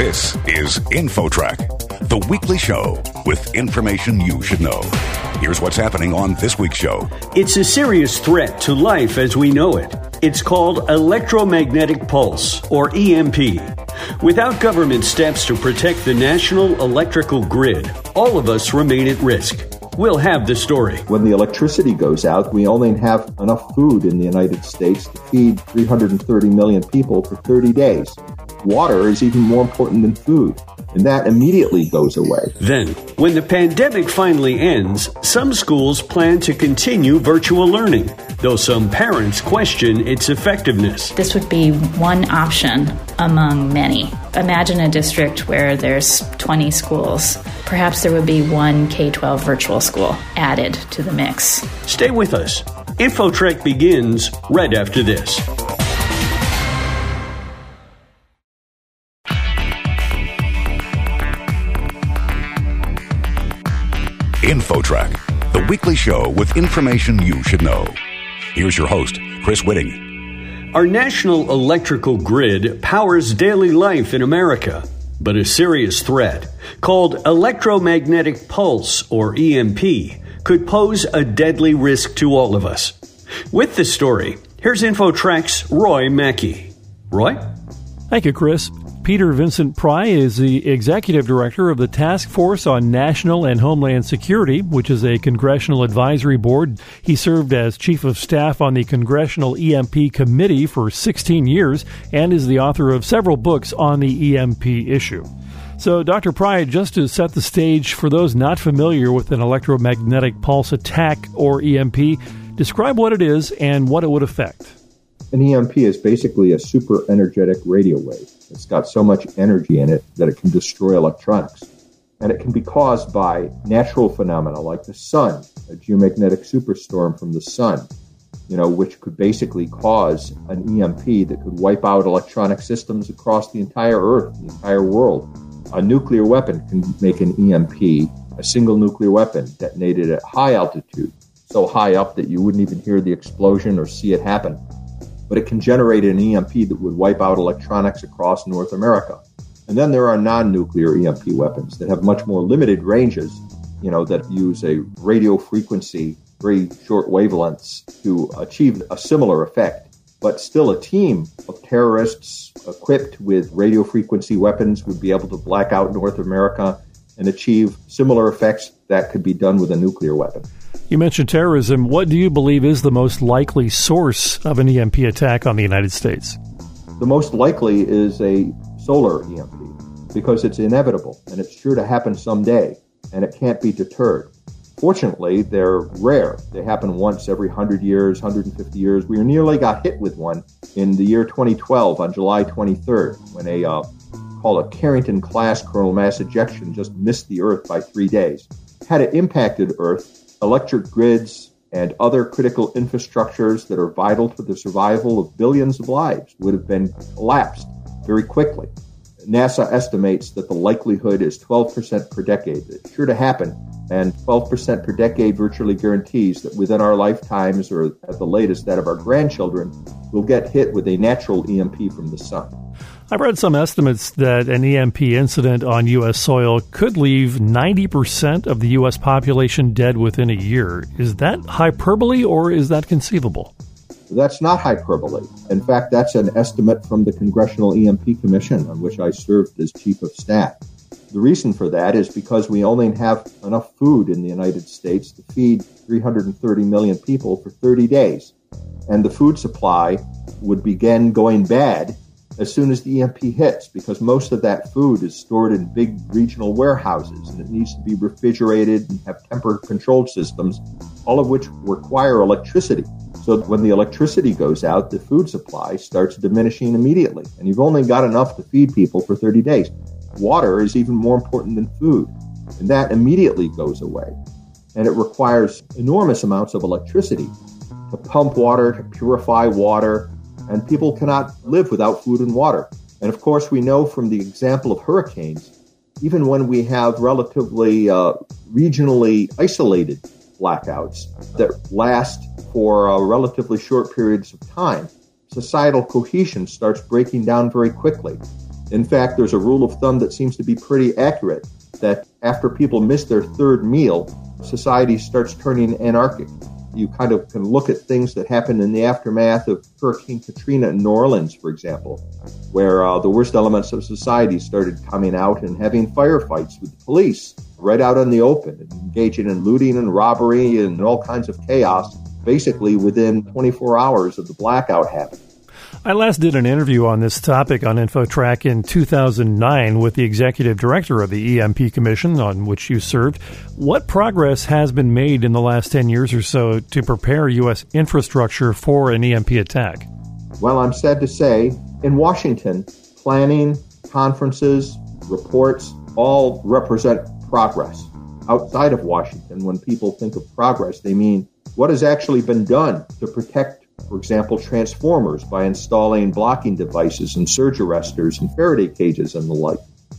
This is InfoTrack, the weekly show with information you should know. Here's what's happening on this week's show. It's a serious threat to life as we know it. It's called electromagnetic pulse, or EMP. Without government steps to protect the national electrical grid, all of us remain at risk. We'll have the story. When the electricity goes out, we only have enough food in the United States to feed 330 million people for 30 days. Water is even more important than food and that immediately goes away. Then, when the pandemic finally ends, some schools plan to continue virtual learning, though some parents question its effectiveness. This would be one option among many. Imagine a district where there's 20 schools. Perhaps there would be one K 12 virtual school added to the mix. Stay with us. InfoTrack begins right after this. InfoTrack, the weekly show with information you should know. Here's your host, Chris Whitting. Our national electrical grid powers daily life in America, but a serious threat called electromagnetic pulse, or EMP, could pose a deadly risk to all of us. With this story, here's InfoTrack's Roy Mackey. Roy? Thank you, Chris. Peter Vincent Pry is the executive director of the Task Force on National and Homeland Security, which is a congressional advisory board. He served as chief of staff on the Congressional EMP Committee for 16 years and is the author of several books on the EMP issue. So, Dr. Pry, just to set the stage for those not familiar with an electromagnetic pulse attack or EMP, describe what it is and what it would affect. An EMP is basically a super energetic radio wave. It's got so much energy in it that it can destroy electronics. And it can be caused by natural phenomena like the sun, a geomagnetic superstorm from the sun, you know, which could basically cause an EMP that could wipe out electronic systems across the entire Earth, the entire world. A nuclear weapon can make an EMP, a single nuclear weapon detonated at high altitude, so high up that you wouldn't even hear the explosion or see it happen but it can generate an EMP that would wipe out electronics across North America. And then there are non-nuclear EMP weapons that have much more limited ranges, you know, that use a radio frequency, very short wavelengths to achieve a similar effect. But still, a team of terrorists equipped with radio frequency weapons would be able to black out North America and achieve similar effects that could be done with a nuclear weapon. You mentioned terrorism. What do you believe is the most likely source of an EMP attack on the United States? The most likely is a solar EMP because it's inevitable and it's sure to happen someday and it can't be deterred. Fortunately, they're rare. They happen once every 100 years, 150 years. We nearly got hit with one in the year 2012 on July 23rd when a uh, called a Carrington class coronal mass ejection just missed the Earth by three days. Had it impacted Earth, electric grids, and other critical infrastructures that are vital to the survival of billions of lives would have been collapsed very quickly. NASA estimates that the likelihood is 12% per decade. It's sure to happen, and 12% per decade virtually guarantees that within our lifetimes, or at the latest that of our grandchildren, we'll get hit with a natural EMP from the sun. I've read some estimates that an EMP incident on U.S. soil could leave 90% of the U.S. population dead within a year. Is that hyperbole or is that conceivable? That's not hyperbole. In fact, that's an estimate from the Congressional EMP Commission, on which I served as chief of staff. The reason for that is because we only have enough food in the United States to feed 330 million people for 30 days. And the food supply would begin going bad as soon as the EMP hits because most of that food is stored in big regional warehouses and it needs to be refrigerated and have temperature controlled systems, all of which require electricity. So when the electricity goes out, the food supply starts diminishing immediately and you've only got enough to feed people for 30 days. Water is even more important than food and that immediately goes away. And it requires enormous amounts of electricity to pump water, to purify water, and people cannot live without food and water. And of course, we know from the example of hurricanes, even when we have relatively uh, regionally isolated blackouts that last for uh, relatively short periods of time, societal cohesion starts breaking down very quickly. In fact, there's a rule of thumb that seems to be pretty accurate that after people miss their third meal, society starts turning anarchic. You kind of can look at things that happened in the aftermath of Hurricane Katrina in New Orleans, for example, where uh, the worst elements of society started coming out and having firefights with the police right out in the open, and engaging in looting and robbery and all kinds of chaos, basically within 24 hours of the blackout happening. I last did an interview on this topic on InfoTrack in 2009 with the executive director of the EMP Commission, on which you served. What progress has been made in the last 10 years or so to prepare U.S. infrastructure for an EMP attack? Well, I'm sad to say, in Washington, planning, conferences, reports all represent progress. Outside of Washington, when people think of progress, they mean what has actually been done to protect for example, transformers by installing blocking devices and surge arresters and Faraday cages and the like.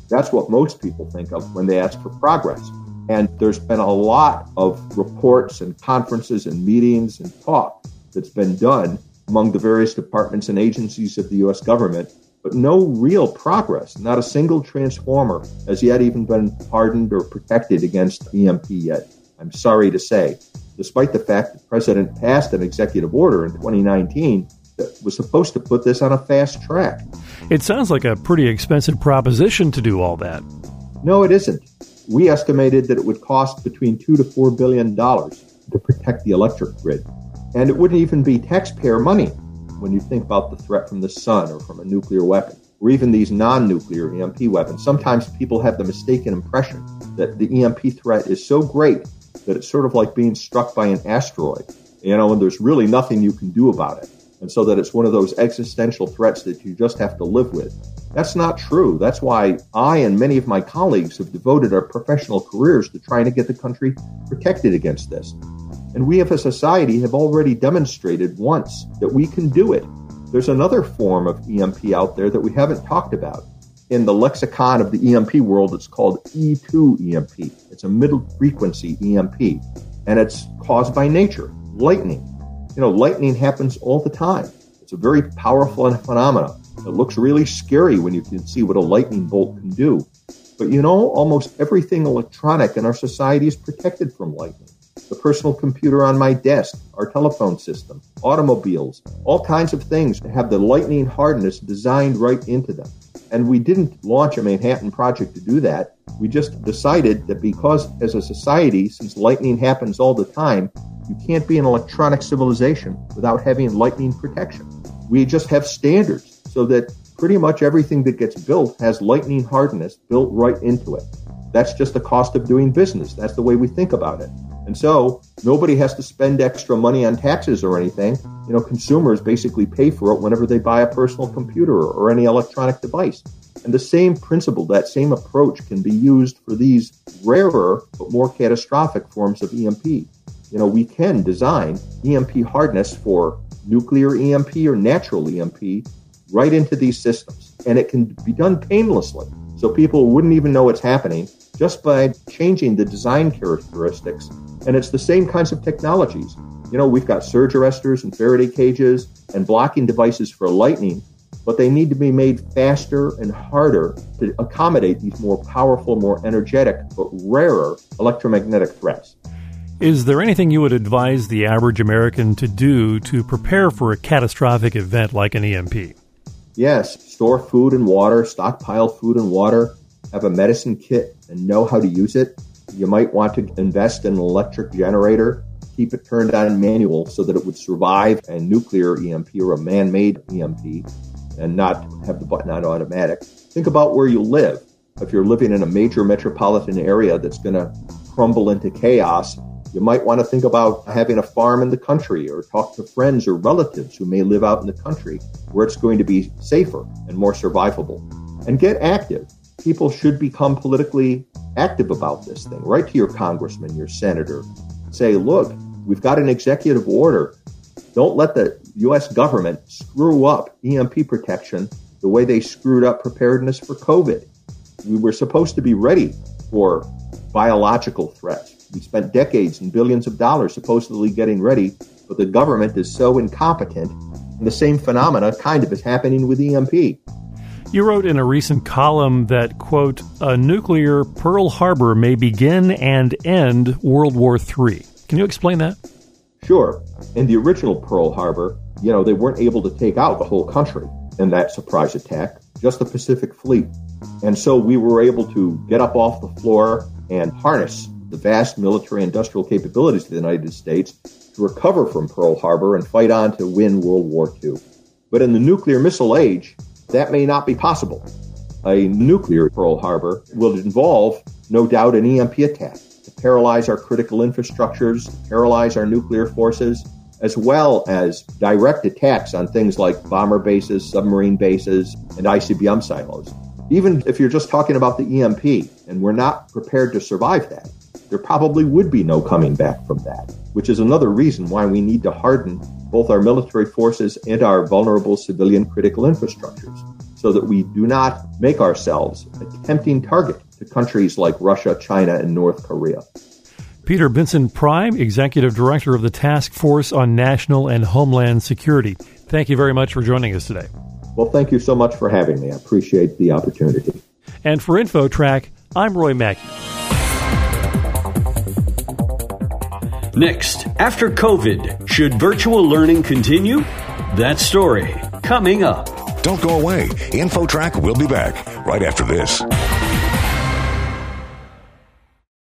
That's what most people think of when they ask for progress. And there's been a lot of reports and conferences and meetings and talk that's been done among the various departments and agencies of the U.S. government, but no real progress. Not a single transformer has yet even been hardened or protected against EMP yet. I'm sorry to say despite the fact the president passed an executive order in 2019 that was supposed to put this on a fast track. It sounds like a pretty expensive proposition to do all that. No, it isn't. We estimated that it would cost between two to four billion dollars to protect the electric grid. And it wouldn't even be taxpayer money when you think about the threat from the sun or from a nuclear weapon, or even these non nuclear EMP weapons. Sometimes people have the mistaken impression that the EMP threat is so great that it's sort of like being struck by an asteroid, you know, and there's really nothing you can do about it. And so that it's one of those existential threats that you just have to live with. That's not true. That's why I and many of my colleagues have devoted our professional careers to trying to get the country protected against this. And we as a society have already demonstrated once that we can do it. There's another form of EMP out there that we haven't talked about in the lexicon of the EMP world, it's called E2 EMP. It's a middle frequency EMP, and it's caused by nature, lightning. You know, lightning happens all the time. It's a very powerful phenomenon. It looks really scary when you can see what a lightning bolt can do. But you know, almost everything electronic in our society is protected from lightning. The personal computer on my desk, our telephone system, automobiles, all kinds of things have the lightning hardness designed right into them. And we didn't launch a Manhattan Project to do that. We just decided that because, as a society, since lightning happens all the time, you can't be an electronic civilization without having lightning protection. We just have standards so that pretty much everything that gets built has lightning hardness built right into it. That's just the cost of doing business. That's the way we think about it. And so nobody has to spend extra money on taxes or anything. You know, consumers basically pay for it whenever they buy a personal computer or any electronic device. And the same principle, that same approach can be used for these rarer but more catastrophic forms of EMP. You know, we can design EMP hardness for nuclear EMP or natural EMP right into these systems. And it can be done painlessly. So people wouldn't even know it's happening just by changing the design characteristics and it's the same kinds of technologies. You know, we've got surge arresters and Faraday cages and blocking devices for lightning, but they need to be made faster and harder to accommodate these more powerful, more energetic, but rarer electromagnetic threats. Is there anything you would advise the average American to do to prepare for a catastrophic event like an EMP? Yes, store food and water, stockpile food and water, have a medicine kit and know how to use it. You might want to invest in an electric generator, keep it turned on manual so that it would survive a nuclear EMP or a man made EMP and not have the button on automatic. Think about where you live. If you're living in a major metropolitan area that's going to crumble into chaos, you might want to think about having a farm in the country or talk to friends or relatives who may live out in the country where it's going to be safer and more survivable. And get active people should become politically active about this thing. Write to your congressman, your senator. Say, look, we've got an executive order. Don't let the U.S. government screw up EMP protection the way they screwed up preparedness for COVID. We were supposed to be ready for biological threats. We spent decades and billions of dollars supposedly getting ready, but the government is so incompetent. And the same phenomena kind of is happening with EMP. You wrote in a recent column that, quote, a nuclear Pearl Harbor may begin and end World War III. Can you explain that? Sure. In the original Pearl Harbor, you know, they weren't able to take out the whole country in that surprise attack, just the Pacific Fleet. And so we were able to get up off the floor and harness the vast military industrial capabilities of the United States to recover from Pearl Harbor and fight on to win World War II. But in the nuclear missile age, that may not be possible. A nuclear Pearl Harbor will involve, no doubt, an EMP attack to paralyze our critical infrastructures, paralyze our nuclear forces, as well as direct attacks on things like bomber bases, submarine bases, and ICBM silos. Even if you're just talking about the EMP and we're not prepared to survive that, there probably would be no coming back from that, which is another reason why we need to harden both our military forces and our vulnerable civilian critical infrastructures so that we do not make ourselves a tempting target to countries like Russia, China, and North Korea. Peter Vincent Pry, Executive Director of the Task Force on National and Homeland Security. Thank you very much for joining us today. Well, thank you so much for having me. I appreciate the opportunity. And for InfoTrack, I'm Roy Mackey. Next, after COVID, should virtual learning continue? That story coming up. Don't go away. InfoTrack will be back right after this.